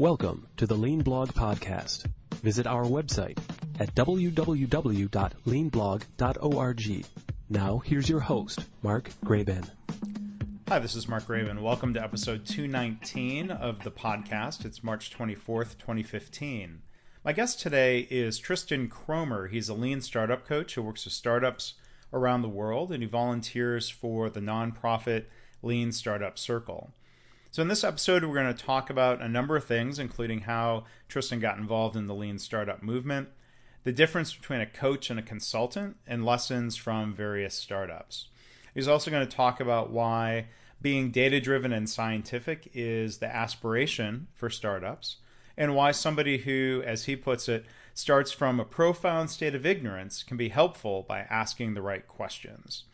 Welcome to the Lean Blog Podcast. Visit our website at www.leanblog.org. Now, here's your host, Mark Graban. Hi, this is Mark Graban. Welcome to episode 219 of the podcast. It's March 24th, 2015. My guest today is Tristan Kromer. He's a lean startup coach who works with startups around the world and he volunteers for the nonprofit Lean Startup Circle. So, in this episode, we're going to talk about a number of things, including how Tristan got involved in the lean startup movement, the difference between a coach and a consultant, and lessons from various startups. He's also going to talk about why being data driven and scientific is the aspiration for startups, and why somebody who, as he puts it, starts from a profound state of ignorance can be helpful by asking the right questions.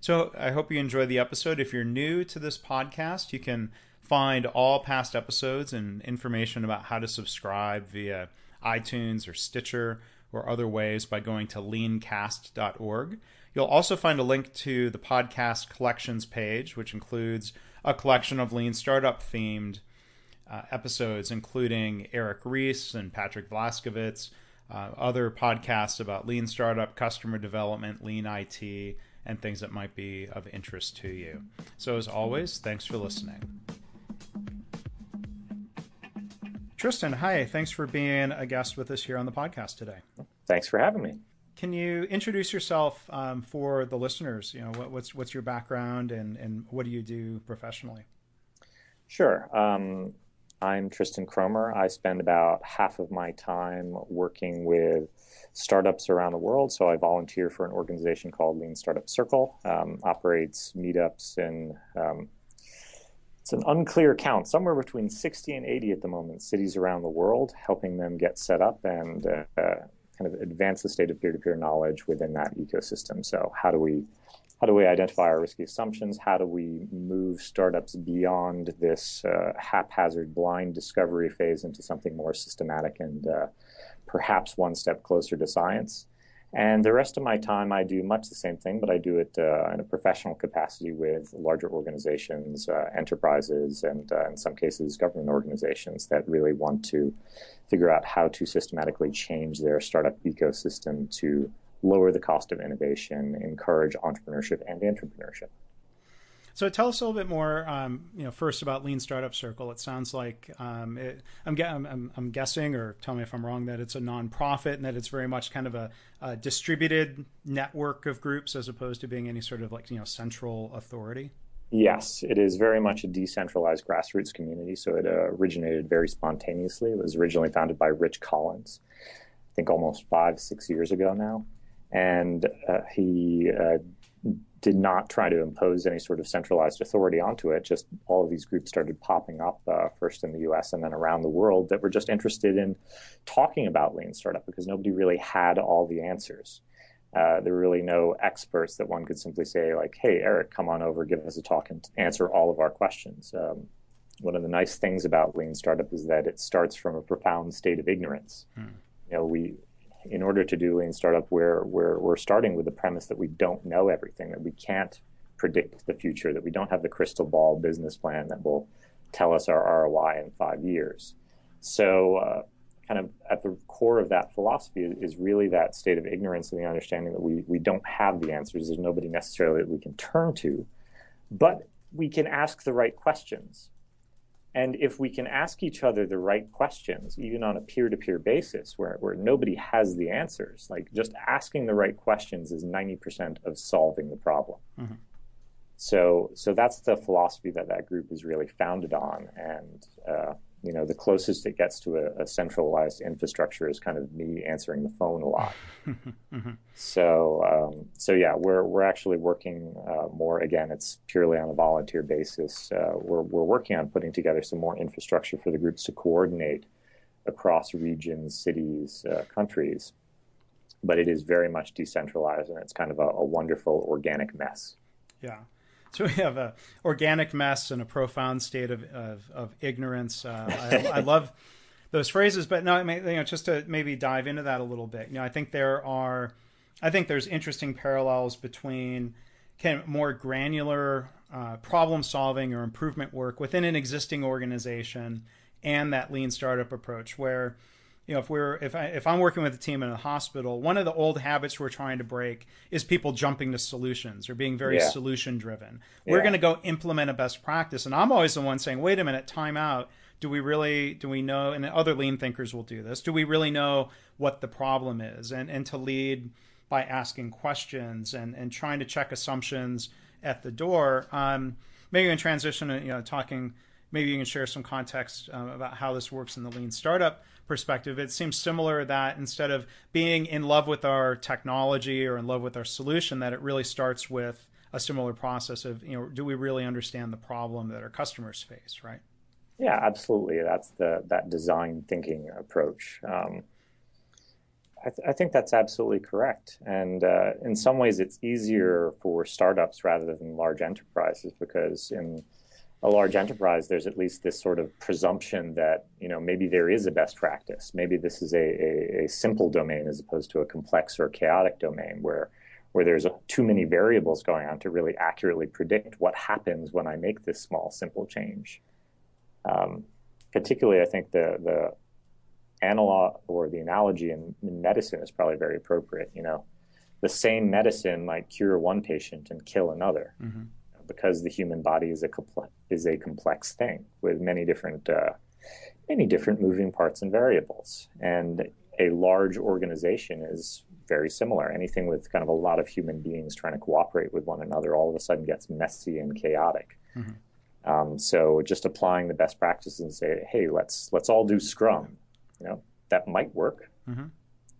So I hope you enjoy the episode. If you're new to this podcast, you can find all past episodes and information about how to subscribe via iTunes or Stitcher or other ways by going to leancast.org. You'll also find a link to the podcast collections page, which includes a collection of lean startup themed uh, episodes, including Eric Ries and Patrick Vlaskovits, uh, other podcasts about lean startup, customer development, lean IT, and things that might be of interest to you. So, as always, thanks for listening. Tristan, hi. Thanks for being a guest with us here on the podcast today. Thanks for having me. Can you introduce yourself um, for the listeners? You know, what, what's what's your background and and what do you do professionally? Sure. Um, I'm Tristan Kromer. I spend about half of my time working with startups around the world. So I volunteer for an organization called Lean Startup Circle, um, operates meetups in um, it's an unclear count, somewhere between 60 and 80 at the moment, cities around the world, helping them get set up and uh, kind of advance the state of peer-to-peer knowledge within that ecosystem. So how do we how do we identify our risky assumptions? How do we move startups beyond this uh, haphazard, blind discovery phase into something more systematic and uh, perhaps one step closer to science? And the rest of my time, I do much the same thing, but I do it uh, in a professional capacity with larger organizations, uh, enterprises, and uh, in some cases, government organizations that really want to figure out how to systematically change their startup ecosystem to lower the cost of innovation, encourage entrepreneurship and entrepreneurship. So tell us a little bit more, um, you know, first about Lean Startup Circle. It sounds like um, it, I'm, I'm, I'm, guessing, or tell me if I'm wrong, that it's a nonprofit and that it's very much kind of a, a, distributed network of groups as opposed to being any sort of like you know central authority. Yes, it is very much a decentralized grassroots community. So it uh, originated very spontaneously. It was originally founded by Rich Collins, I think almost five, six years ago now. And uh, he uh, did not try to impose any sort of centralized authority onto it. Just all of these groups started popping up uh, first in the US and then around the world that were just interested in talking about lean startup because nobody really had all the answers. Uh, there were really no experts that one could simply say, like, hey, Eric, come on over, give us a talk and answer all of our questions. Um, one of the nice things about lean startup is that it starts from a profound state of ignorance. Hmm. You know, we in order to do lean startup, we're, we're, we're starting with the premise that we don't know everything, that we can't predict the future, that we don't have the crystal ball business plan that will tell us our ROI in five years. So, uh, kind of at the core of that philosophy is really that state of ignorance and the understanding that we, we don't have the answers. There's nobody necessarily that we can turn to, but we can ask the right questions. And if we can ask each other the right questions, even on a peer to peer basis where, where nobody has the answers, like just asking the right questions is 90% of solving the problem. Mm-hmm. So, so that's the philosophy that that group is really founded on. And uh, you know, the closest it gets to a, a, centralized infrastructure is kind of me answering the phone a lot. mm-hmm. So, um, so yeah, we're we're actually working uh, more. Again, it's purely on a volunteer basis. Uh, we're we're working on putting together some more infrastructure for the groups to coordinate across regions, cities, uh, countries. But it is very much decentralized, and it's kind of a, a wonderful organic mess. Yeah. So we have a organic mess and a profound state of of, of ignorance. Uh, I, I, love those phrases, but no, I mean, you know, just to maybe dive into that a little bit. You know, I think there are, I think there's interesting parallels between of more granular uh, problem solving or improvement work within an existing organization and that lean startup approach where you know if we're if I if I'm working with a team in a hospital, one of the old habits we're trying to break is people jumping to solutions or being very yeah. solution driven. We're going to go implement a best practice, and I'm always the one saying, "Wait a minute, time out." Do we really do we know? And other lean thinkers will do this. Do we really know what the problem is? And and to lead by asking questions and and trying to check assumptions at the door. Um, maybe in transition, you know, talking. Maybe you can share some context um, about how this works in the lean startup perspective, it seems similar that instead of being in love with our technology or in love with our solution, that it really starts with a similar process of, you know, do we really understand the problem that our customers face, right? Yeah, absolutely. That's the that design thinking approach. Um, I, th- I, think that's absolutely correct. And uh, in some ways, it's easier for startups rather than large enterprises because in a large enterprise, there's at least this sort of presumption that you know maybe there is a best practice. Maybe this is a, a, a simple domain as opposed to a complex or chaotic domain where where there's too many variables going on to really accurately predict what happens when I make this small simple change. Um, particularly, I think the the analog or the analogy in, in medicine is probably very appropriate. You know, the same medicine might cure one patient and kill another. Mm-hmm because the human body is a complex is a complex thing with many different uh, many different moving parts and variables. And a large organization is very similar. Anything with kind of a lot of human beings trying to cooperate with one another all of a sudden gets messy and chaotic. Mm-hmm. Um, so just applying the best practices and say, hey, let's let's all do Scrum. You know that might work, mm-hmm.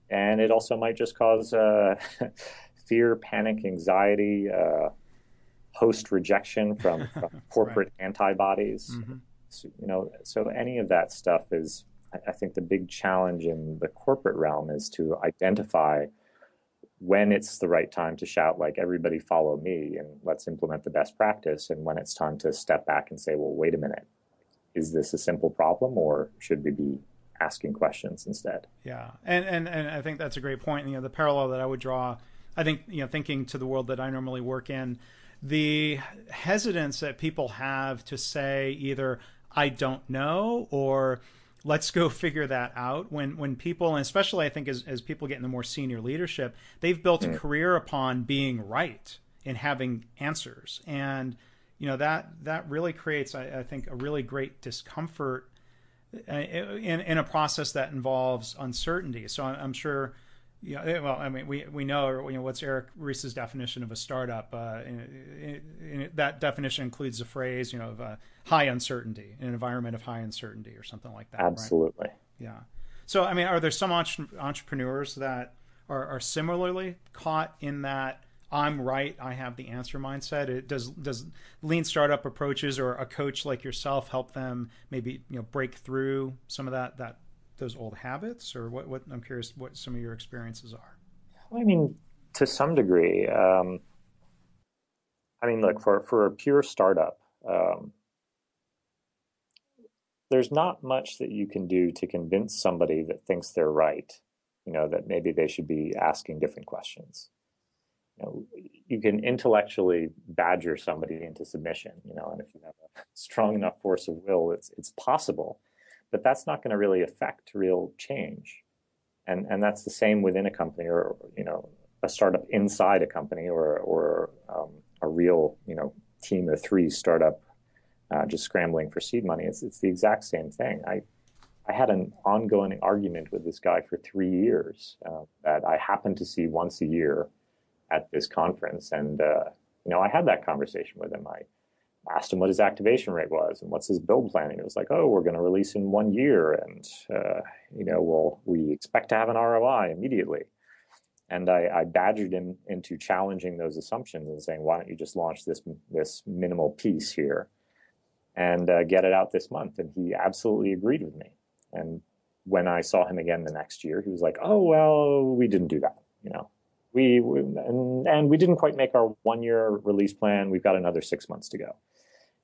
and it also might just cause uh, fear, panic, anxiety. Uh, post rejection from, from corporate right. antibodies. Mm-hmm. So, you know, so any of that stuff is, I think, the big challenge in the corporate realm is to identify when it's the right time to shout like everybody follow me and let's implement the best practice and when it's time to step back and say well wait a minute is this a simple problem or should we be asking questions instead yeah and and, and i think that's a great point you know the parallel that i would draw i think you know thinking to the world that i normally work in the hesitance that people have to say either I don't know or let's go figure that out when when people and especially I think as, as people get into more senior leadership they've built a mm. career upon being right and having answers and you know that that really creates I, I think a really great discomfort uh, in, in a process that involves uncertainty so I'm sure yeah, eh, well, I mean, we we know, you know what's Eric Ries's definition of a startup. Uh, in, in, that definition includes the phrase, you know, of uh, high uncertainty, an environment of high uncertainty, or something like that. Absolutely. Right? Yeah. So, I mean, are there some entrepreneurs that are, are similarly caught in that I'm right, I have the answer mindset? It, does does lean startup approaches or a coach like yourself help them maybe you know break through some of that that those old habits, or what? What I'm curious what some of your experiences are. I mean, to some degree. Um, I mean, look for for a pure startup. Um, there's not much that you can do to convince somebody that thinks they're right, you know, that maybe they should be asking different questions. You, know, you can intellectually badger somebody into submission, you know, and if you have a strong enough force of will, it's it's possible but that's not going to really affect real change. And, and that's the same within a company or, you know, a startup inside a company or, or um, a real, you know, team of three startup uh, just scrambling for seed money. It's, it's the exact same thing. I, I had an ongoing argument with this guy for three years uh, that I happened to see once a year at this conference. And, uh, you know, I had that conversation with him. I, asked him what his activation rate was and what's his build plan. And it was like, oh, we're going to release in one year, and uh, you know, well, we expect to have an ROI immediately. And I, I, badgered him into challenging those assumptions and saying, why don't you just launch this this minimal piece here and uh, get it out this month? And he absolutely agreed with me. And when I saw him again the next year, he was like, oh well, we didn't do that, you know. We, we and, and we didn't quite make our one year release plan. We've got another six months to go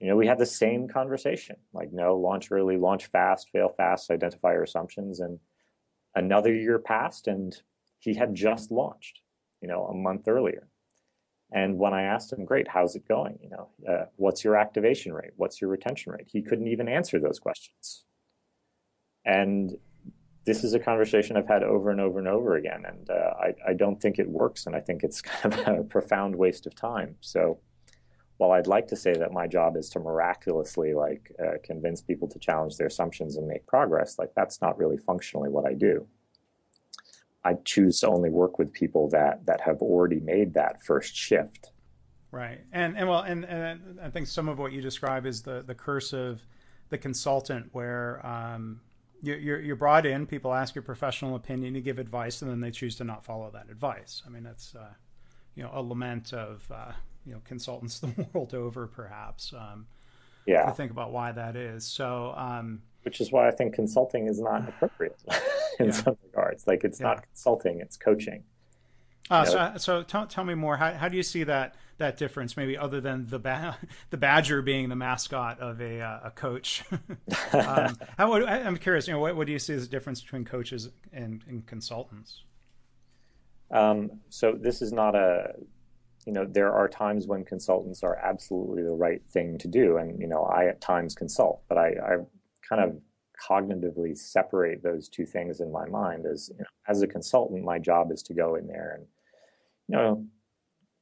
you know, we had the same conversation like, no, launch early, launch fast, fail fast, identify your assumptions. And another year passed and he had just launched, you know, a month earlier. And when I asked him, great, how's it going? You know, uh, what's your activation rate? What's your retention rate? He couldn't even answer those questions. And this is a conversation I've had over and over and over again, and uh, I, I don't think it works, and I think it's kind of a profound waste of time. So, while I'd like to say that my job is to miraculously like uh, convince people to challenge their assumptions and make progress, like that's not really functionally what I do. I choose to only work with people that that have already made that first shift. Right, and and well, and, and I think some of what you describe is the the curse of the consultant, where um, you're you're brought in, people ask your professional opinion, you give advice, and then they choose to not follow that advice. I mean, that's uh, you know a lament of uh, you know consultants the world over, perhaps. Um, yeah, to think about why that is. So. Um, which is why I think consulting is not appropriate in yeah. some regards. Like it's yeah. not consulting; it's coaching. Uh, so, so tell, tell me more. How, how do you see that that difference? Maybe other than the ba- the badger being the mascot of a uh, a coach. um, how I'm curious. You know, what, what do you see as the difference between coaches and, and consultants? Um, so this is not a you know there are times when consultants are absolutely the right thing to do. And you know i at times consult but i, I kind of cognitively separate those two things in my mind. As you know, as a consultant my job is to go in there and you know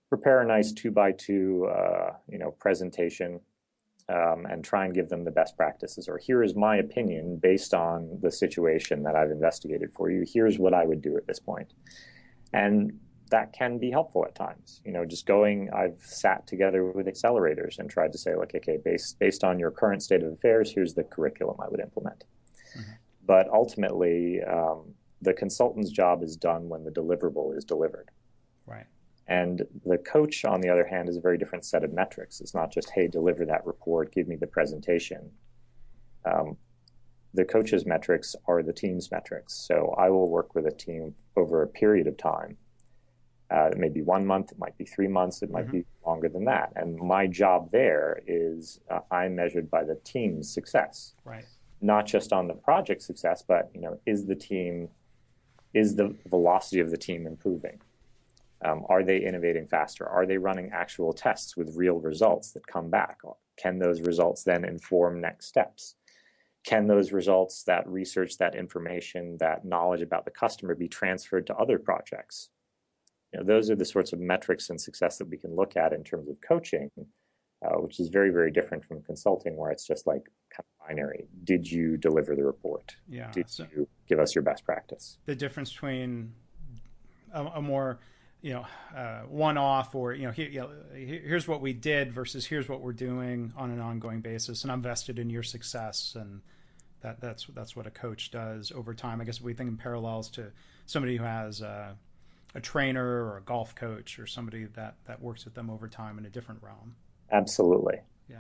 prepare a nice two by two uh, you know presentation um, and try and give them the best practices. Or here is my opinion based on the situation that i've investigated for you. Here's what i would do at this point. And that can be helpful at times. You know, just going, I've sat together with accelerators and tried to say, like, okay, based based on your current state of affairs, here's the curriculum I would implement. Mm-hmm. But ultimately, um, the consultant's job is done when the deliverable is delivered. Right. And the coach, on the other hand, is a very different set of metrics. It's not just, hey, deliver that report, give me the presentation. Um, the coach's metrics are the team's metrics. So I will work with a team over a period of time uh, it may be one month, it might be three months, it might mm-hmm. be longer than that. And my job there is uh, I'm measured by the team's success, right? Not just on the project success, but you know, is the team, is the velocity of the team improving? Um, are they innovating faster? Are they running actual tests with real results that come back? Can those results then inform next steps? Can those results, that research, that information, that knowledge about the customer be transferred to other projects? You know, those are the sorts of metrics and success that we can look at in terms of coaching, uh, which is very, very different from consulting, where it's just like kind of binary. Did you deliver the report? Yeah. Did so you give us your best practice? The difference between a, a more you know, uh, one-off, or you know, here, you know, here's what we did versus here's what we're doing on an ongoing basis, and I'm vested in your success, and that that's that's what a coach does over time. I guess if we think in parallels to somebody who has uh, a trainer or a golf coach or somebody that that works with them over time in a different realm. Absolutely. Yeah.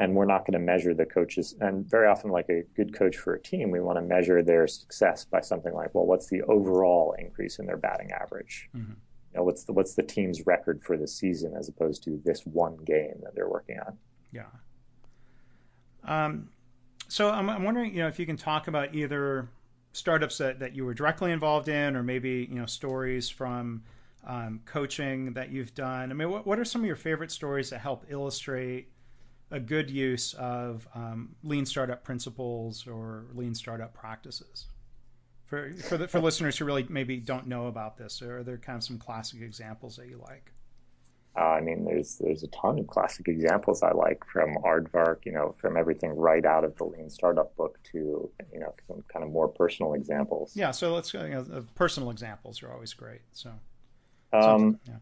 And we're not going to measure the coaches. And very often, like a good coach for a team, we want to measure their success by something like, well, what's the overall increase in their batting average? Mm-hmm. You know, what's the what's the team's record for the season as opposed to this one game that they're working on? Yeah. Um, so I'm, I'm wondering, you know, if you can talk about either startups that, that you were directly involved in, or maybe you know stories from um, coaching that you've done. I mean, what, what are some of your favorite stories that help illustrate a good use of um, lean startup principles or lean startup practices? For for the, for listeners who really maybe don't know about this, are there kind of some classic examples that you like? Uh, I mean, there's there's a ton of classic examples I like from Aardvark, you know, from everything right out of the Lean Startup book to you know some kind of more personal examples. Yeah, so let's go you know, personal examples are always great. So, um, yeah.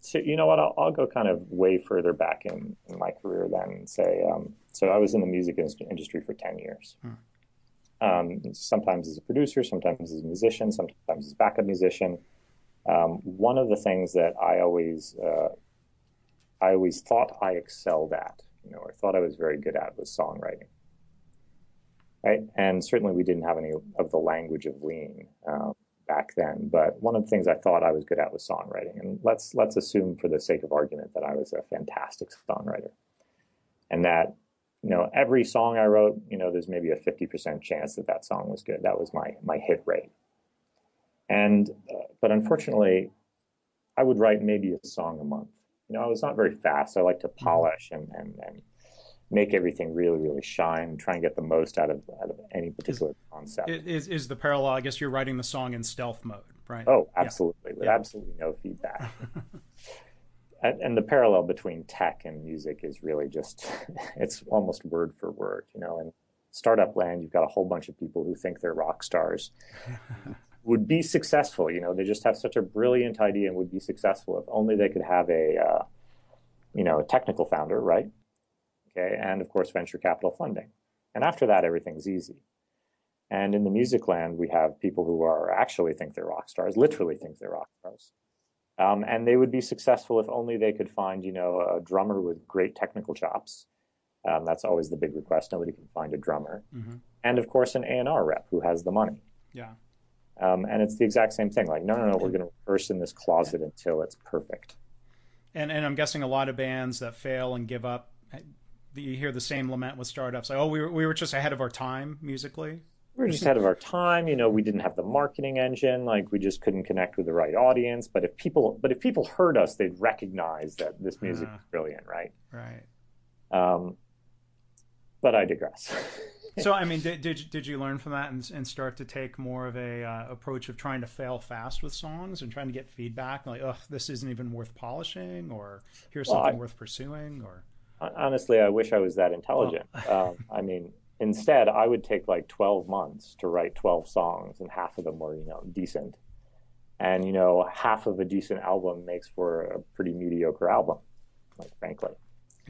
so you know what? I'll, I'll, go kind of way further back in, in my career than say. Um, so I was in the music industry for ten years. Hmm. Um, sometimes as a producer, sometimes as a musician, sometimes as a backup musician. Um, one of the things that I always uh, I always thought I excelled at, you know, or thought I was very good at was songwriting. Right? And certainly we didn't have any of the language of lean um, back then. But one of the things I thought I was good at was songwriting. And let's let's assume, for the sake of argument, that I was a fantastic songwriter, and that you know every song I wrote, you know, there's maybe a 50% chance that that song was good. That was my my hit rate. And uh, but unfortunately, I would write maybe a song a month you know, I was not very fast. I like to mm-hmm. polish and, and, and make everything really, really shine, try and get the most out of out of any particular concept. Is is the parallel? I guess you're writing the song in stealth mode, right? Oh, absolutely, yeah. with yeah. absolutely no feedback. and, and, the parallel between tech and music is really just it's almost word for word, you know. In startup land, you've got a whole bunch of people who think they're rock stars. would be successful, you know. They just have such a brilliant idea and would be successful if only they could have a, uh, you know, a technical founder, right? Okay, and of course venture capital funding. And after that, everything's easy. And in the music land, we have people who are actually think they're rock stars, literally think they're rock stars. Um, and they would be successful if only they could find, you know, a drummer with great technical chops. Um, that's always the big request. Nobody can find a drummer. Mm-hmm. And of course, an A&R rep who has the money. Yeah. Um, and it's the exact same thing. Like, no, no, no, we're going to rehearse in this closet until it's perfect. And and I'm guessing a lot of bands that fail and give up you hear the same lament with startups like oh we were, we were just ahead of our time musically? We were just ahead of our time you know we didn't have the marketing engine like we just couldn't connect with the right audience. But if people but if people heard us they'd recognize that this music uh, is brilliant right? Right. Um but i digress so i mean did, did, did you learn from that and, and start to take more of a uh, approach of trying to fail fast with songs and trying to get feedback like oh this isn't even worth polishing or here's well, something I, worth pursuing or honestly, I wish I was that intelligent. Oh. um, I mean, instead, I would take like 12 months to write 12 songs, and half of them were, you know, decent. And, you know, half of a decent album makes for a pretty mediocre album, like, frankly.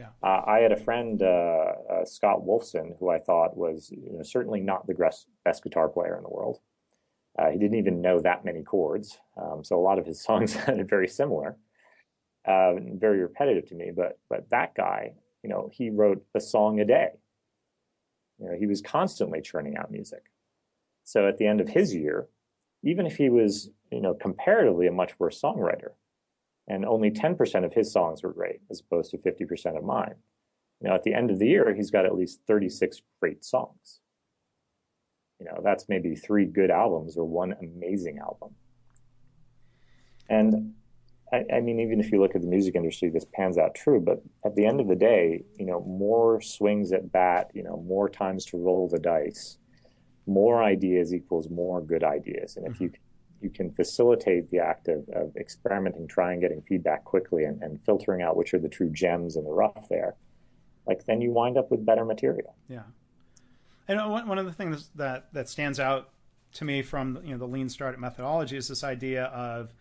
Yeah. Uh, I had a friend, uh, uh, Scott Wolfson, who I thought was you know, certainly not the best guitar player in the world. Uh, he didn't even know that many chords, um, so a lot of his songs sounded very similar uh, very repetitive to me. But but that guy, you know, he wrote a song a day. You know, he was constantly churning out music. So at the end of his year, even if he was, you know, comparatively a much worse songwriter, and only 10% of his songs were great as opposed to 50% of mine. You know, at the end of the year, he's got at least 36 great songs. You know, that's maybe three good albums or one amazing album. And I, I, mean, even if you look at the music industry, this pans out true. But at the end of the day, you know, more swings at bat, you know, more times to roll the dice, more ideas equals more good ideas. And if mm-hmm. you you can facilitate the act of, of experimenting, trying, getting feedback quickly, and, and filtering out which are the true gems in the rough there, like then you wind up with better material. Yeah. And one of the things that that stands out to me from you know the lean startup methodology is this idea of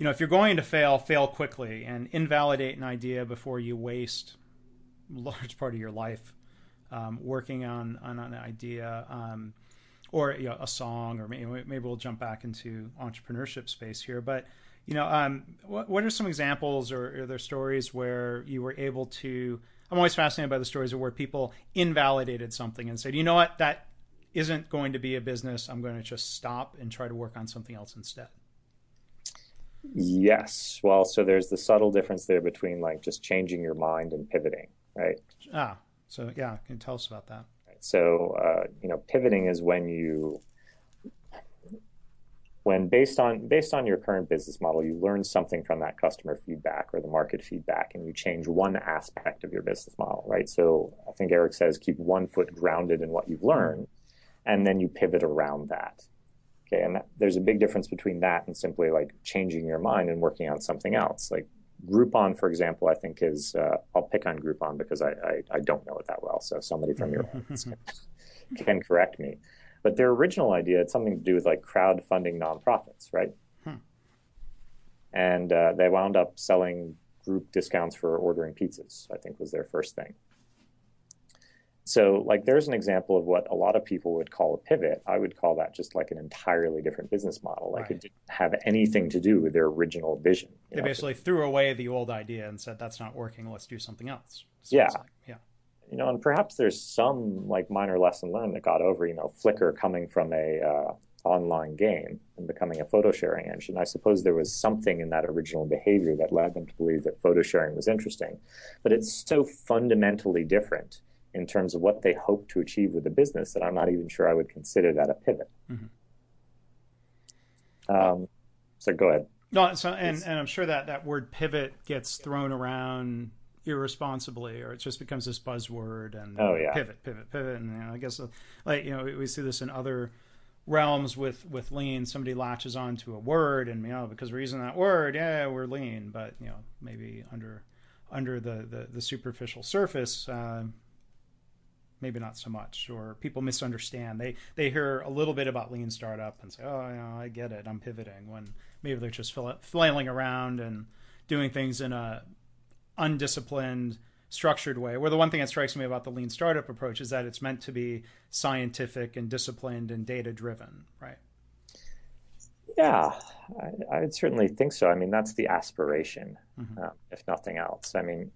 you know, if you're going to fail, fail quickly and invalidate an idea before you waste large part of your life um, working on, on an idea um, or you know, a song, or maybe, maybe we'll jump back into entrepreneurship space here. But you know, um, what, what are some examples or are there stories where you were able to? I'm always fascinated by the stories of where people invalidated something and said, you know what, that isn't going to be a business. I'm going to just stop and try to work on something else instead. Yes. Well, so there's the subtle difference there between like just changing your mind and pivoting, right? Ah, so yeah, can you tell us about that? So, uh, you know, pivoting is when you, when based on based on your current business model, you learn something from that customer feedback or the market feedback, and you change one aspect of your business model, right? So, I think Eric says keep one foot grounded in what you've learned, and then you pivot around that. Okay, and that, there's a big difference between that and simply like changing your mind and working on something else. Like Groupon, for example, I think is uh, I'll pick on Groupon because I, I, I don't know it that well. So somebody from your audience can, can, correct me. But their original idea had something to do with like crowdfunding nonprofits, right? Hmm. And uh, they wound up selling group discounts for ordering pizzas. I think was their first thing. So, like, there's an example of what a lot of people would call a pivot. I would call that just like an entirely different business model. Like, right. it didn't have anything to do with their original vision. They know? basically threw away the old idea and said, "That's not working. Let's do something else." So yeah, like, yeah. You know, and perhaps there's some like minor lesson learned that got over. You know, Flickr coming from a uh, online game and becoming a photo sharing engine. I suppose there was something in that original behavior that led them to believe that photo sharing was interesting, but it's so fundamentally different in terms of what they hope to achieve with the business that I'm not even sure I would consider that a pivot. Mm-hmm. Um, so go ahead. No, so and, and I'm sure that that word pivot gets thrown around irresponsibly, or it just becomes this buzzword and oh, yeah. pivot, pivot, pivot. And you know, I guess uh, like you know we, we see this in other realms with with lean. Somebody latches on to a word, and you know because we're using that word, yeah, we're lean. But you know maybe under under the the, the superficial surface. Uh, maybe not so much or people misunderstand they they hear a little bit about lean startup and say oh you know, i get it i'm pivoting when maybe they're just flailing around and doing things in a undisciplined, structured way. Where the one thing that strikes me about the lean startup approach is that it's meant to be scientific and disciplined and data driven, right? Yeah, I, I, certainly think so. I mean, that's the aspiration, mm-hmm. uh, if nothing else. I mean,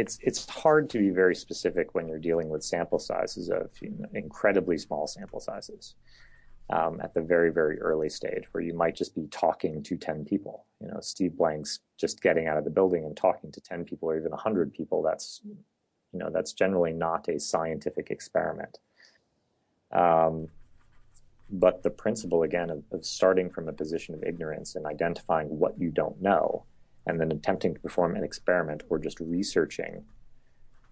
it's it's hard to be very specific when you're dealing with sample sizes of you know, incredibly small sample sizes um, at the very, very early stage where you might just be talking to 10 people. You know, Steve Blank's just getting out of the building and talking to 10 people or even 100 people. That's, you know, that's generally not a scientific experiment. Um, but the principle, again, of, of starting from a position of ignorance and identifying what you don't know and then attempting to perform an experiment or just researching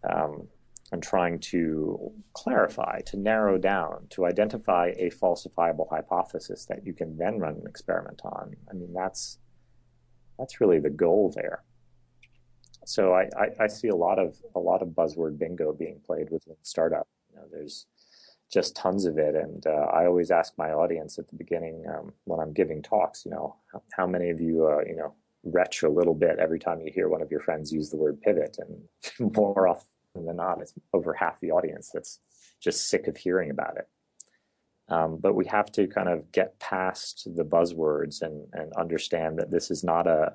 um, and trying to clarify, to narrow down, to identify a falsifiable hypothesis that you can then run an experiment on. I mean, that's that's really the goal there. So I, I, I see a lot of a lot of buzzword bingo being played within startup. You know, there's just tons of it, and uh, I always ask my audience at the beginning um, when I'm giving talks, you know, how, how many of you, uh, you know, retch a little bit every time you hear one of your friends use the word pivot, and more often than not, it's over half the audience that's just sick of hearing about it. Um, but we have to kind of get past the buzzwords and, and understand that this is not a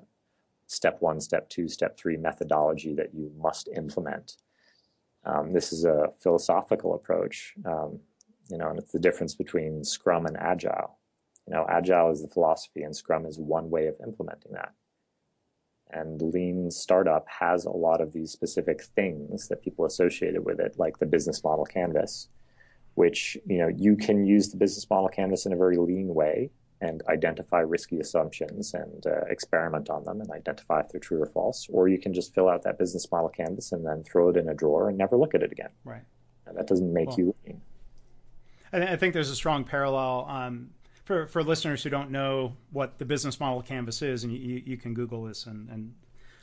step one, step two, step three methodology that you must implement. Um, this is a philosophical approach, um, you know, and it's the difference between Scrum and Agile. You know, Agile is the philosophy, and Scrum is one way of implementing that and lean startup has a lot of these specific things that people associated with it like the business model canvas which you know you can use the business model canvas in a very lean way and identify risky assumptions and uh, experiment on them and identify if they're true or false or you can just fill out that business model canvas and then throw it in a drawer and never look at it again. Right. And that doesn't make well, you lean. I think there's a strong parallel um, for for listeners who don't know what the business model canvas is, and you, you can Google this and, and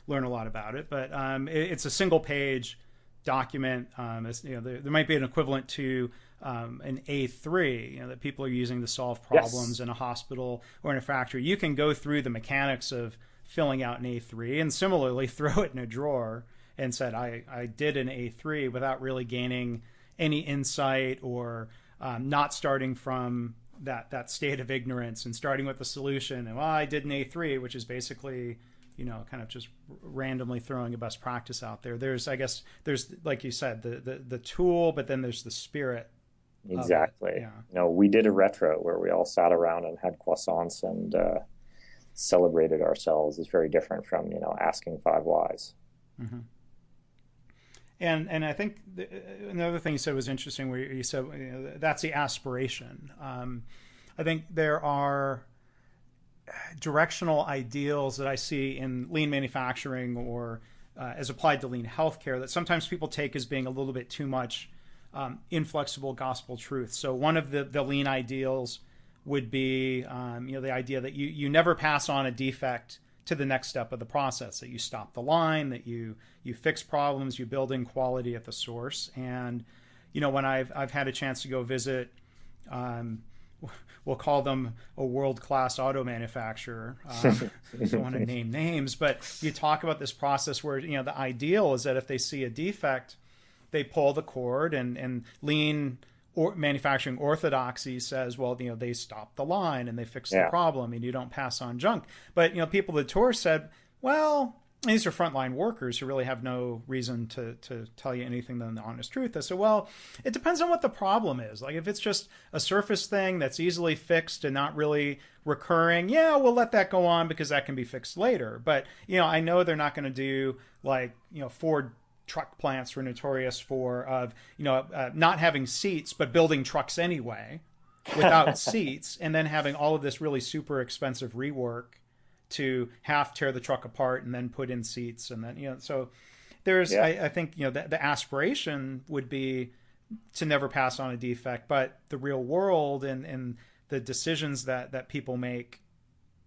learn a lot about it. But um, it, it's a single page document. Um, you know, there, there, might be an equivalent to um, an A3, you know, that people are using to solve problems yes. in a hospital or in a factory. You can go through the mechanics of filling out an A3 and similarly throw it in a drawer and said, I, I did an A3 without really gaining any insight or um, not starting from that that state of ignorance and starting with the solution. And well I did an A3 which is basically you know kind of just randomly throwing a best practice out there. There's I guess there's like you said the the, the tool but then there's the spirit exactly. Yeah. you know we did a retro where we all sat around and had croissants and uh, celebrated ourselves. Is very different from you know asking five whys. Mm-hmm. And and I think the, another thing you said was interesting, where you said you know, that's the aspiration. Um, I think there are directional ideals that I see in lean manufacturing or uh, as applied to lean healthcare that sometimes people take as being a little bit too much um, inflexible gospel truth. So one of the, the lean ideals would be um, you know the idea that you you never pass on a defect to the next step of the process that you stop the line that you you fix problems you build in quality at the source. And you know when i've i've had a chance to go visit um, we'll call them a world-class auto manufacturer. Um, i don't want to name names but you talk about this process where you know the ideal is that if they see a defect they pull the cord and and lean or manufacturing orthodoxy says, well, you know, they stop the line and they fix yeah. the problem and you don't pass on junk. But, you know, people at tour said, well, these are frontline workers who really have no reason to, to tell you anything than the honest truth. I said, well, it depends on what the problem is. Like if it's just a surface thing that's easily fixed and not really recurring, yeah, we'll let that go on because that can be fixed later. But, you know, I know they're not going to do like, you know, Ford truck plants were notorious for of you know uh, not having seats but building trucks anyway without seats and then having all of this really super expensive rework to half tear the truck apart and then put in seats and then you know so there's yeah. I, I, think you know the, the aspiration would be to never pass on a defect, but the real world and and the decisions that that people make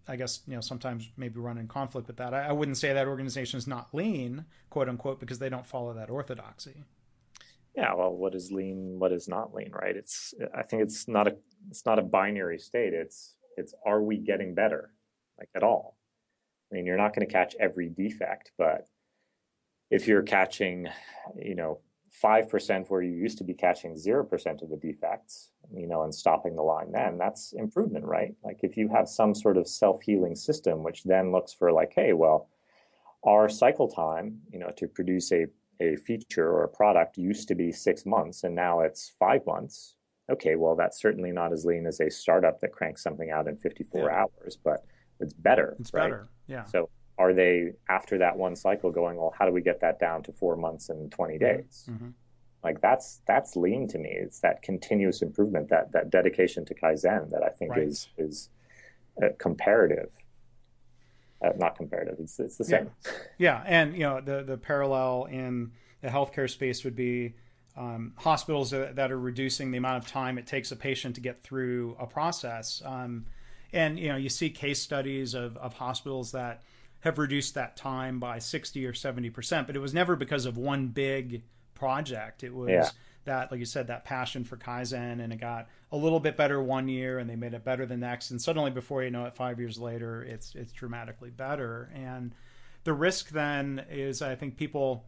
I guess you know sometimes maybe run in conflict with that. I, I, wouldn't say that organization is not lean, quote unquote, because they don't follow that orthodoxy. Yeah, well, what is lean? What is not lean? Right? It's I think it's not a it's not a binary state. It's it's are we getting better, like at all? I mean, you're not going to catch every defect, but if you're catching, you know, 5% where you used to be catching 0% of the defects, you know, and stopping the line then, that's improvement, right? Like if you have some sort of self-healing system, which then looks for like, hey, well, our cycle time, you know, to produce a, a feature or a product used to be six months and now it's five months. Okay, well, that's certainly not as lean as a startup that cranks something out in 54 yeah. hours, but it's better. It's right? better. Yeah. So are they after that one cycle going well how do we get that down to four months and 20 mm-hmm. days mm-hmm. like that's that's lean to me it's that continuous improvement that that dedication to kaizen that i think right. is is uh, comparative uh, not comparative it's it's the same yeah. yeah and you know the the parallel in the healthcare space would be um, hospitals that, that, are reducing the amount of time it takes a patient to get through a process um, and you know you see case studies of, of hospitals that have reduced that time by 60 or 70%, but it was never because of one big project. It was yeah. that, like you said, that passion for Kaizen, and it got a little bit better one year and they made it better the next. And suddenly, before you know it, five years later, it's, it's dramatically better. And the risk then is, I think people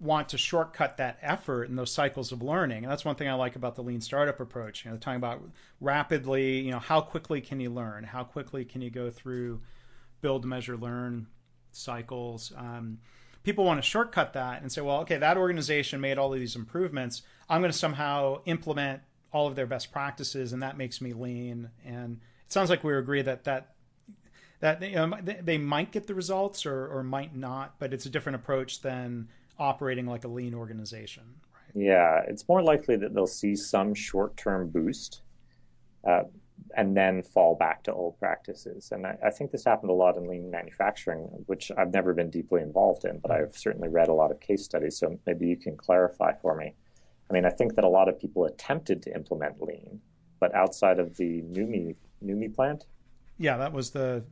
want to shortcut that effort and those cycles of learning. And that's one thing I like about the lean startup approach. You know, talking about rapidly, you know, how quickly can you learn? How quickly can you go through build, measure, learn cycles. Um, people want to shortcut that and say, well, okay, that organization made all of these improvements. I'm going to somehow implement all of their best practices, and that makes me lean. And it sounds like we agree that that that you know, they might get the results or, or might not, but it's a different approach than operating like a lean organization. Right? Yeah, it's more likely that they'll see some short-term boost. Uh, and then fall back to old practices. And I, I, think this happened a lot in lean manufacturing, which I've never been deeply involved in, but I've certainly read a lot of case studies. So maybe you can clarify for me. I mean, I think that a lot of people attempted to implement lean, but outside of the NUMMI NUMMI plant. Yeah, that was the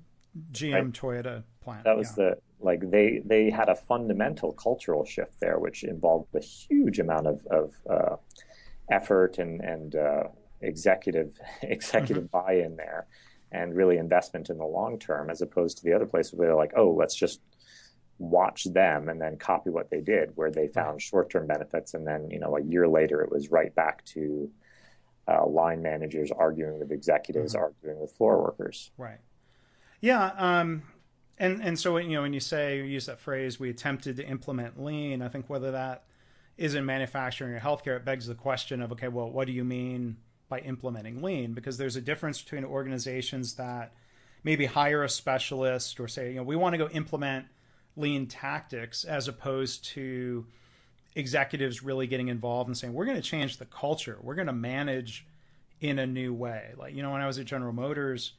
GM right? Toyota plant. That was yeah. the like they they had a fundamental cultural shift there, which involved a huge amount of of uh, effort and and uh, executive executive mm-hmm. buy-in there and really investment in the long term as opposed to the other places where they're like oh let's just watch them and then copy what they did where they found short-term benefits and then you know a year later it was right back to uh, line managers arguing with executives mm-hmm. arguing with floor workers right yeah um, and and so you know when you say you use that phrase we attempted to implement lean i think whether that is in manufacturing or healthcare it begs the question of okay well what do you mean by implementing lean because there's a difference between organizations that maybe hire a specialist or say you know we want to go implement lean tactics as opposed to executives really getting involved and saying we're going to change the culture. We're going to manage in a new way. Like you know when i was at general motors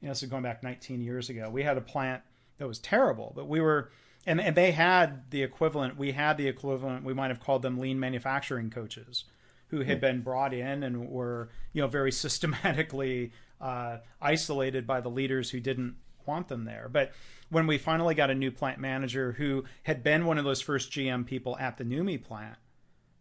you know is going back 19 years ago we had a plant that was terrible but we were and, and they had the equivalent we had the equivalent we might have called them lean manufacturing coaches who had been brought in and were you know very systematically uh, isolated by the leaders who didn't want them there. But when we finally got a new plant manager who had been one of those first GM people at the NUMMI plant,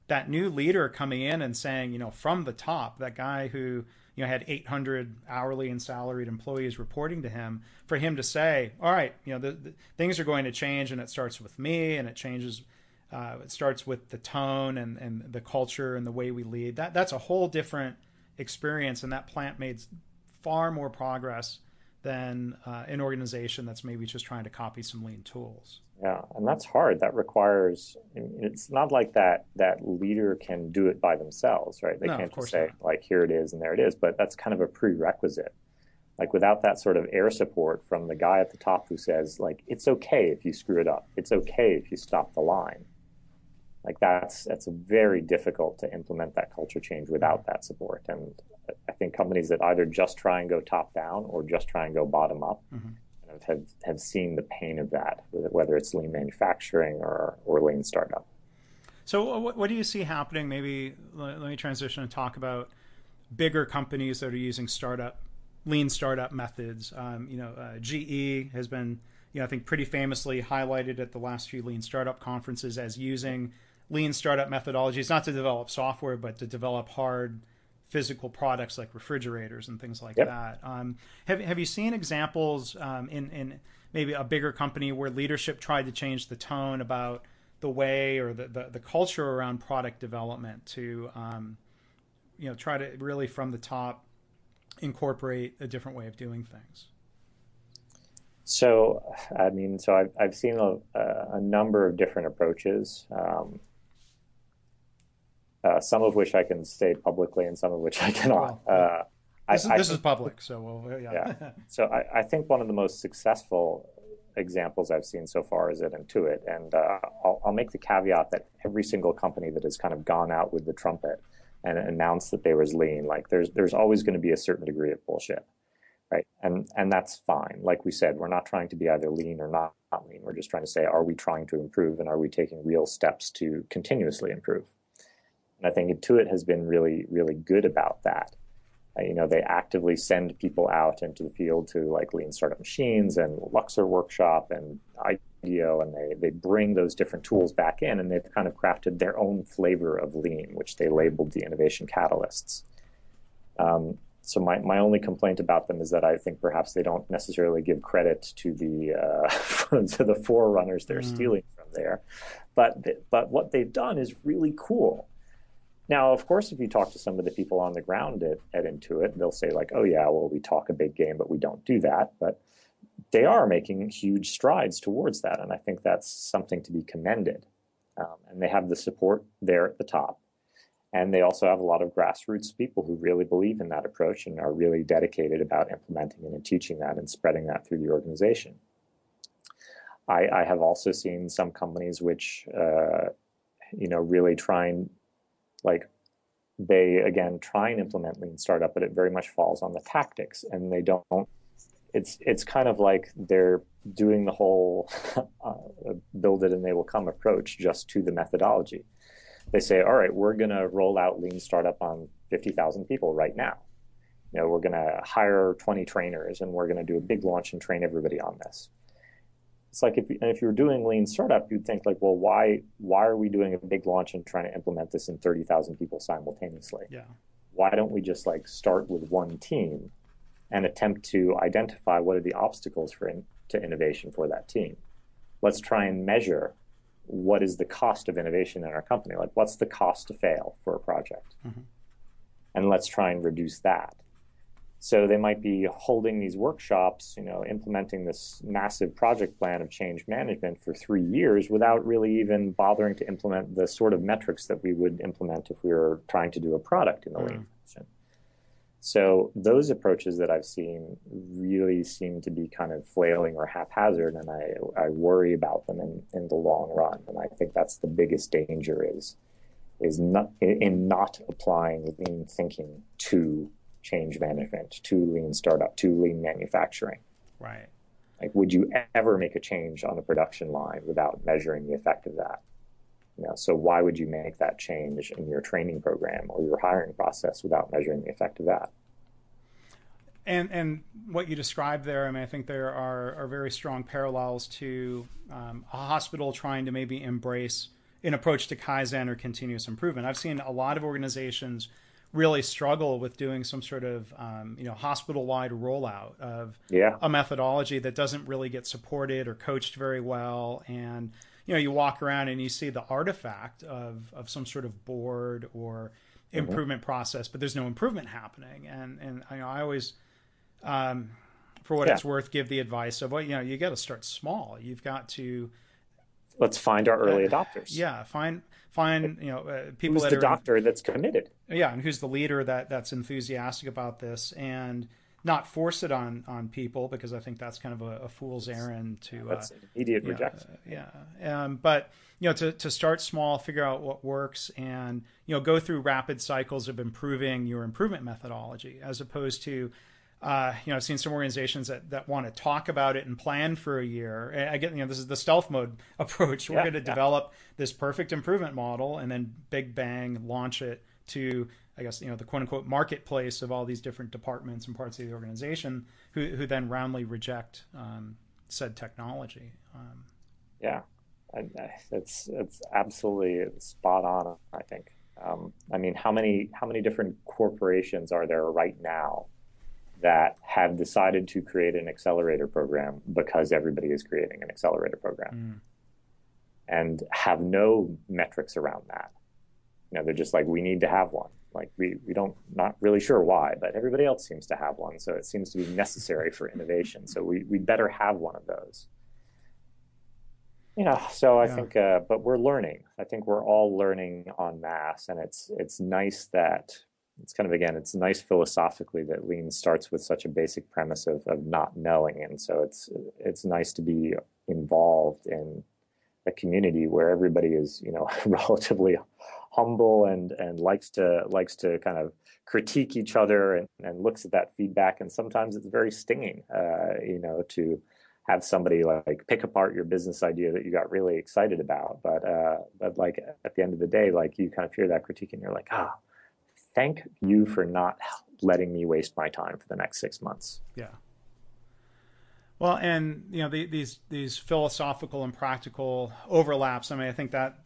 that new leader coming in and saying, you know, from the top, that guy who you know had 800 hourly and salaried employees reporting to him, for him to say, all right, you know, the, the things are going to change, and it starts with me, and it changes uh, it starts with the tone and, and the culture and the way we lead. That that's a whole different experience, and that plant made far more progress than uh, an organization that's maybe just trying to copy some lean tools. Yeah, and that's hard. That requires. It's not like that. That leader can do it by themselves, right? They no, can't just say not. like, "Here it is," and there it is. But that's kind of a prerequisite. Like without that sort of air support from the guy at the top who says, like, "It's okay if you screw it up. It's okay if you stop the line." Like that's that's very difficult to implement that culture change without that support and i think companies that either just try and go top down or just try and go bottom up mm-hmm. of have, have seen the pain of that, whether it's lean manufacturing or, or lean startup. So, what, what do you see happening? Maybe let, let me transition and talk about bigger companies that are using startup, lean startup methods. Um, you know, uh, GE has been, you know, I think pretty famously highlighted at the last few lean startup conferences as using lean startup methodologies, not to develop software, but to develop hard physical products like refrigerators and things like yep. that. Um, have have you seen examples um, in in maybe a bigger company where leadership tried to change the tone about the way or the, the, the culture around product development to um, you know try to really from the top incorporate a different way of doing things? So, I mean, so I've, I've seen a, a number of different approaches. Um, uh, some of which I can say publicly and some of which I cannot. Uh, this, I, is, this I, is, public, so well, yeah. yeah. So I, I, think one of the most successful examples I've seen so far is at Intuit, and uh, I'll, I'll, make the caveat that every single company that has kind of gone out with the trumpet and announced that they was lean, like there's there's always going to be a certain degree of bullshit, right? And and that's fine. Like we said, we're not trying to be either lean or not, not lean. We're just trying to say, are we trying to improve, and are we taking real steps to continuously improve? And I think Intuit has been really, really good about that. Uh, you know, they actively send people out into the field to like lean startup machines and LUXr workshop and IDEO, and they, they bring those different tools back in and they've kind of crafted their own flavor of lean, which they labeled the innovation catalysts. Um, so my, my only complaint about them is that I think perhaps they don't necessarily give credit to the uh, to the forerunners they're mm. stealing from there, but but what they've done is really cool. Now, of course, if you talk to some of the people on the ground at, at Intuit, they'll say, like, oh, yeah, well, we talk a big game, but we don't do that. But they are making huge strides towards that. And I think that's something to be commended. Um, and they have the support there at the top. And they also have a lot of grassroots people who really believe in that approach and are really dedicated about implementing it and teaching that and spreading that through the organization. I, I have also seen some companies which, uh, you know, really try and like they again try and implement lean startup, but it very much falls on the tactics, and they don't. It's it's kind of like they're doing the whole uh, build it and they will come approach just to the methodology. They say, all right, we're going to roll out lean startup on fifty thousand people right now. You know, we're going to hire twenty trainers and we're going to do a big launch and train everybody on this it's like if and if you're doing lean startup, you'd think like, well, why why are we doing a big launch and trying to implement this in thirty thousand people simultaneously? Yeah. Why don't we just like start with one team and attempt to identify what are the obstacles for in, to innovation for that team? Let's try and measure what is the cost of innovation in our company. Like, what's the cost to fail for a project? Mm-hmm. And let's try and reduce that. So they might be holding these workshops, you know, implementing this massive project plan of change management for three years without really even bothering to implement the sort of metrics that we would implement if we were trying to do a product in the mm. lean function. So those approaches that I've seen really seem to be kind of flailing or haphazard, and I, I worry about them in, in the long run. And I think that's the biggest danger is is not in not applying lean thinking to change management, to lean startup, to lean manufacturing. Right. Like, would you ever make a change on a production line without measuring the effect of that? You know, so why would you make that change in your training program or your hiring process without measuring the effect of that? And and what you described there, I mean, I think there are, are very strong parallels to um, a hospital trying to maybe embrace an approach to kaizen or continuous improvement. I've seen a lot of organizations really struggle with doing some sort of um, you know hospital wide rollout of yeah. a methodology that doesn't really get supported or coached very well and you know you walk around and you see the artifact of of some sort of board or mm-hmm. improvement mm-hmm. process but there's no improvement happening and and you know, I always um, for what yeah. it's worth give the advice of well you know you got to start small you've got to let's find our early adopters yeah find find you know uh, people who's that the doctor that's committed yeah and who's the leader that that's enthusiastic about this and not force it on on people because I think that's kind of a, a fool's errand to that's uh, immediate yeah, rejection. yeah, um, but you know to to start small, figure out what works, and you know go through rapid cycles of improving your improvement methodology as opposed to uh, you know, I've seen some organizations that, that want to talk about it and plan for a year. I get, you know, this is the stealth mode approach. We're Yeah, going to yeah. develop this perfect improvement model and then big bang launch it to, I guess, you know, the quote unquote marketplace of all these different departments and parts of the organization who, who then roundly reject um, said technology. Um, Yeah, I, I, it's it's absolutely spot on. I think. Um, I mean, how many how many different corporations are there right now that have decided to create an accelerator program because everybody is creating an accelerator program and have no metrics around that? You know, they're just like, we need to have one. Like we we don't not really sure why, but everybody else seems to have one, so it seems to be necessary for innovation. So we we better have one of those. Yeah, so I Yeah. think, uh, but we're learning. I think we're all learning en masse, and it's it's nice that it's kind of again, it's nice philosophically that lean starts with such a basic premise of of not knowing, and so it's it's nice to be involved in a community where everybody is, you know, relatively humble and and likes to likes to kind of critique each other and, and looks at that feedback, and sometimes it's very stinging, uh, you know, to have somebody like pick apart your business idea that you got really excited about. But uh but like at the end of the day like you kind of hear that critique and you're like ah thank you for not letting me waste my time for the next six months Yeah. Well, and you know the, these these philosophical and practical overlaps. I mean, I think that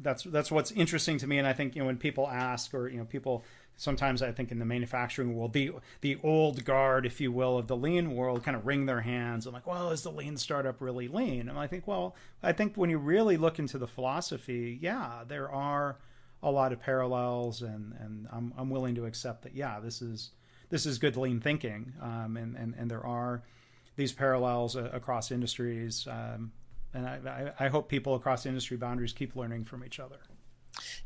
that's that's what's interesting to me. And I think you know when people ask, or you know, people sometimes I think in the manufacturing world, the the old guard, if you will, of the lean world, kind of wring their hands and like, well, is the lean startup really lean? And I think, well, I think when you really look into the philosophy, yeah, there are a lot of parallels, and and I'm I'm willing to accept that. Yeah, this is this is good lean thinking, um, and and and there are these parallels uh, across industries. Um, and I, I, I hope people across industry boundaries keep learning from each other.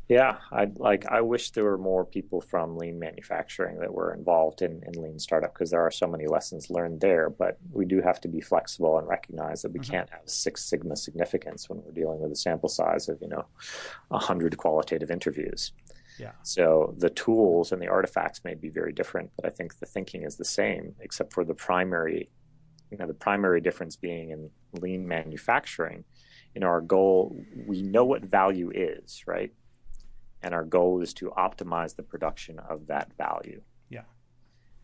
Yeah i like i wish there were more people from lean manufacturing that were involved in, in lean startup because there are so many lessons learned there but we do have to be flexible and recognize that we Mhm. can't have six sigma significance when we're dealing with a sample size of you know 100 qualitative interviews Yeah. So the tools and the artifacts may be very different, but I think the thinking is the same, except for the primary, you know, the primary difference being in lean manufacturing. You know, our goal, we know what value is, right? And our goal is to optimize the production of that value. Yeah.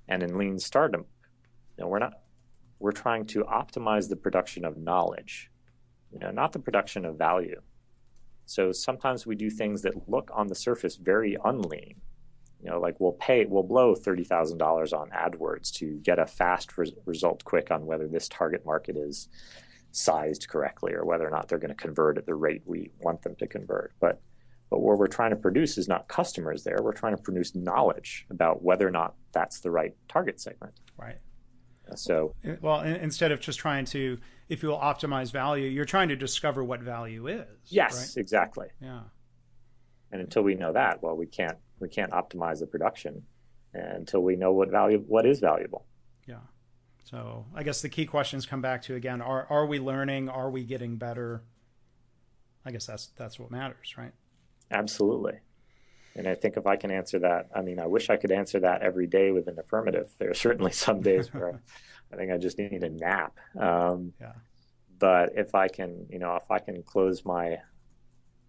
And in lean startup, you know, we're not, we're trying to optimize the production of knowledge, you know, not the production of value. So sometimes we do things that look on the surface very unlean. You know, like we'll pay, we'll blow thirty thousand dollars on AdWords to get a fast res- result quick on whether this target market is sized correctly or whether or not they're going to convert at the rate we want them to convert. But but what we're trying to produce is not customers there. We're trying to produce knowledge about whether or not that's the right target segment. Right. So Well, instead of just trying to, if you will optimize value, you're trying to discover what value is. yes, exactly. Yeah. And until we know that, well, we can't we can't optimize the production until we know what value what is valuable. Yeah. So I guess the key questions come back to again: Are are we learning? Are we getting better? I guess that's that's what matters, right? Absolutely. And I think if I can answer that, I mean, I wish I could answer that every day with an affirmative. There are certainly some days where I think I just need a nap. Um, Yeah. But if I can, you know, if I can close my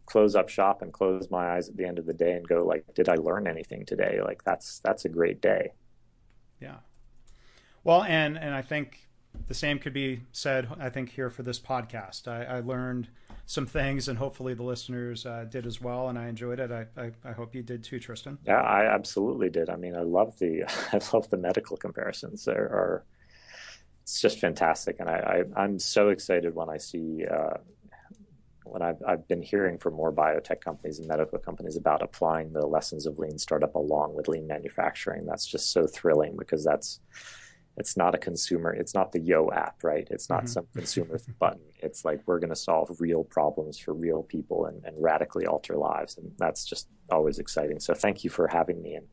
close up shop and close my eyes at the end of the day and go like, did I learn anything today? Like that's that's a great day. Yeah. Well, and and I think the same could be said. I think here for this podcast, I, I learned some things, and hopefully the listeners uh, did as well, and I enjoyed it. I, I I hope you did too, Tristan. Yeah, I absolutely did. I mean, I love the I love the medical comparisons. There are it's just fantastic, and I, I I'm so excited when I see uh, when I've I've been hearing from more biotech companies and medical companies about applying the lessons of lean startup along with lean manufacturing. That's just so thrilling because that's it's not a consumer it's not the yo app right it's not Mhm. some consumer button it's like we're going to solve real problems for real people and, and radically alter lives and that's just always exciting so thank you for having me and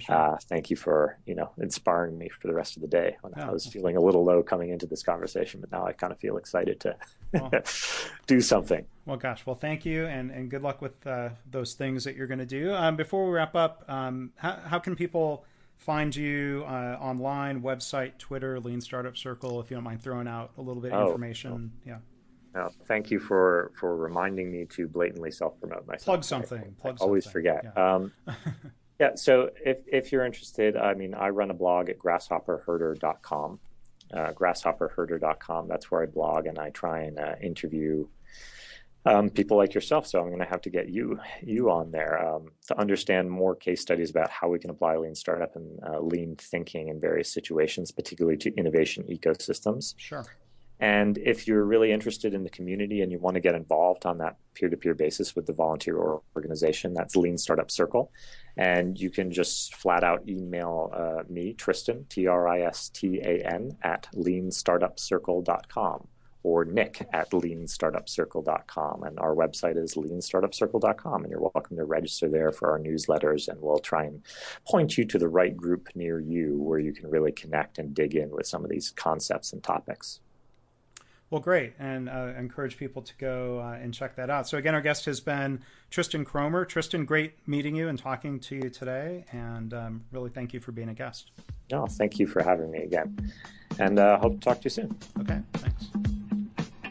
sure. uh, thank you for you know inspiring me for the rest of the day when Yeah. i was feeling a little low coming into this conversation but now i kind of feel excited to Well. do something Well, gosh, well, thank you, and, and good luck with uh, those things that you're going to do. Um, before we wrap up, um, how, how can people find you uh, online, website, Twitter, Lean Startup Circle, if you don't mind throwing out a little bit of Oh, information. Yeah. No, thank you for for reminding me to blatantly self promote myself. Plug something. I, Plug I always something. forget. Yeah. Um, yeah. So if if you're interested, I mean, I run a blog at grasshopperherder.com. Uh, grasshopperherder.com. That's where I blog and I try and uh, interview um, people like yourself. So I'm going to have to get you you on there um, to understand more case studies about how we can apply lean startup and uh, lean thinking in various situations, particularly to innovation ecosystems. Sure. And if you're really interested in the community and you want to get involved on that peer to peer basis with the volunteer organization, that's Lean Startup Circle. And you can just flat out email uh, me, Tristan, T R I S T A N, at leanstartupcircle.com or nick at leanstartupcircle.com. And our website is leanstartupcircle.com. And you're welcome to register there for our newsletters. And we'll try and point you to the right group near you where you can really connect and dig in with some of these concepts and topics. Well, great, and uh, encourage people to go uh, and check that out. So again, our guest has been Tristan Kromer. Tristan, great meeting you and talking to you today, and um, really thank you for being a guest. No, thank you for having me again, and uh, hope to talk to you soon. Okay, thanks.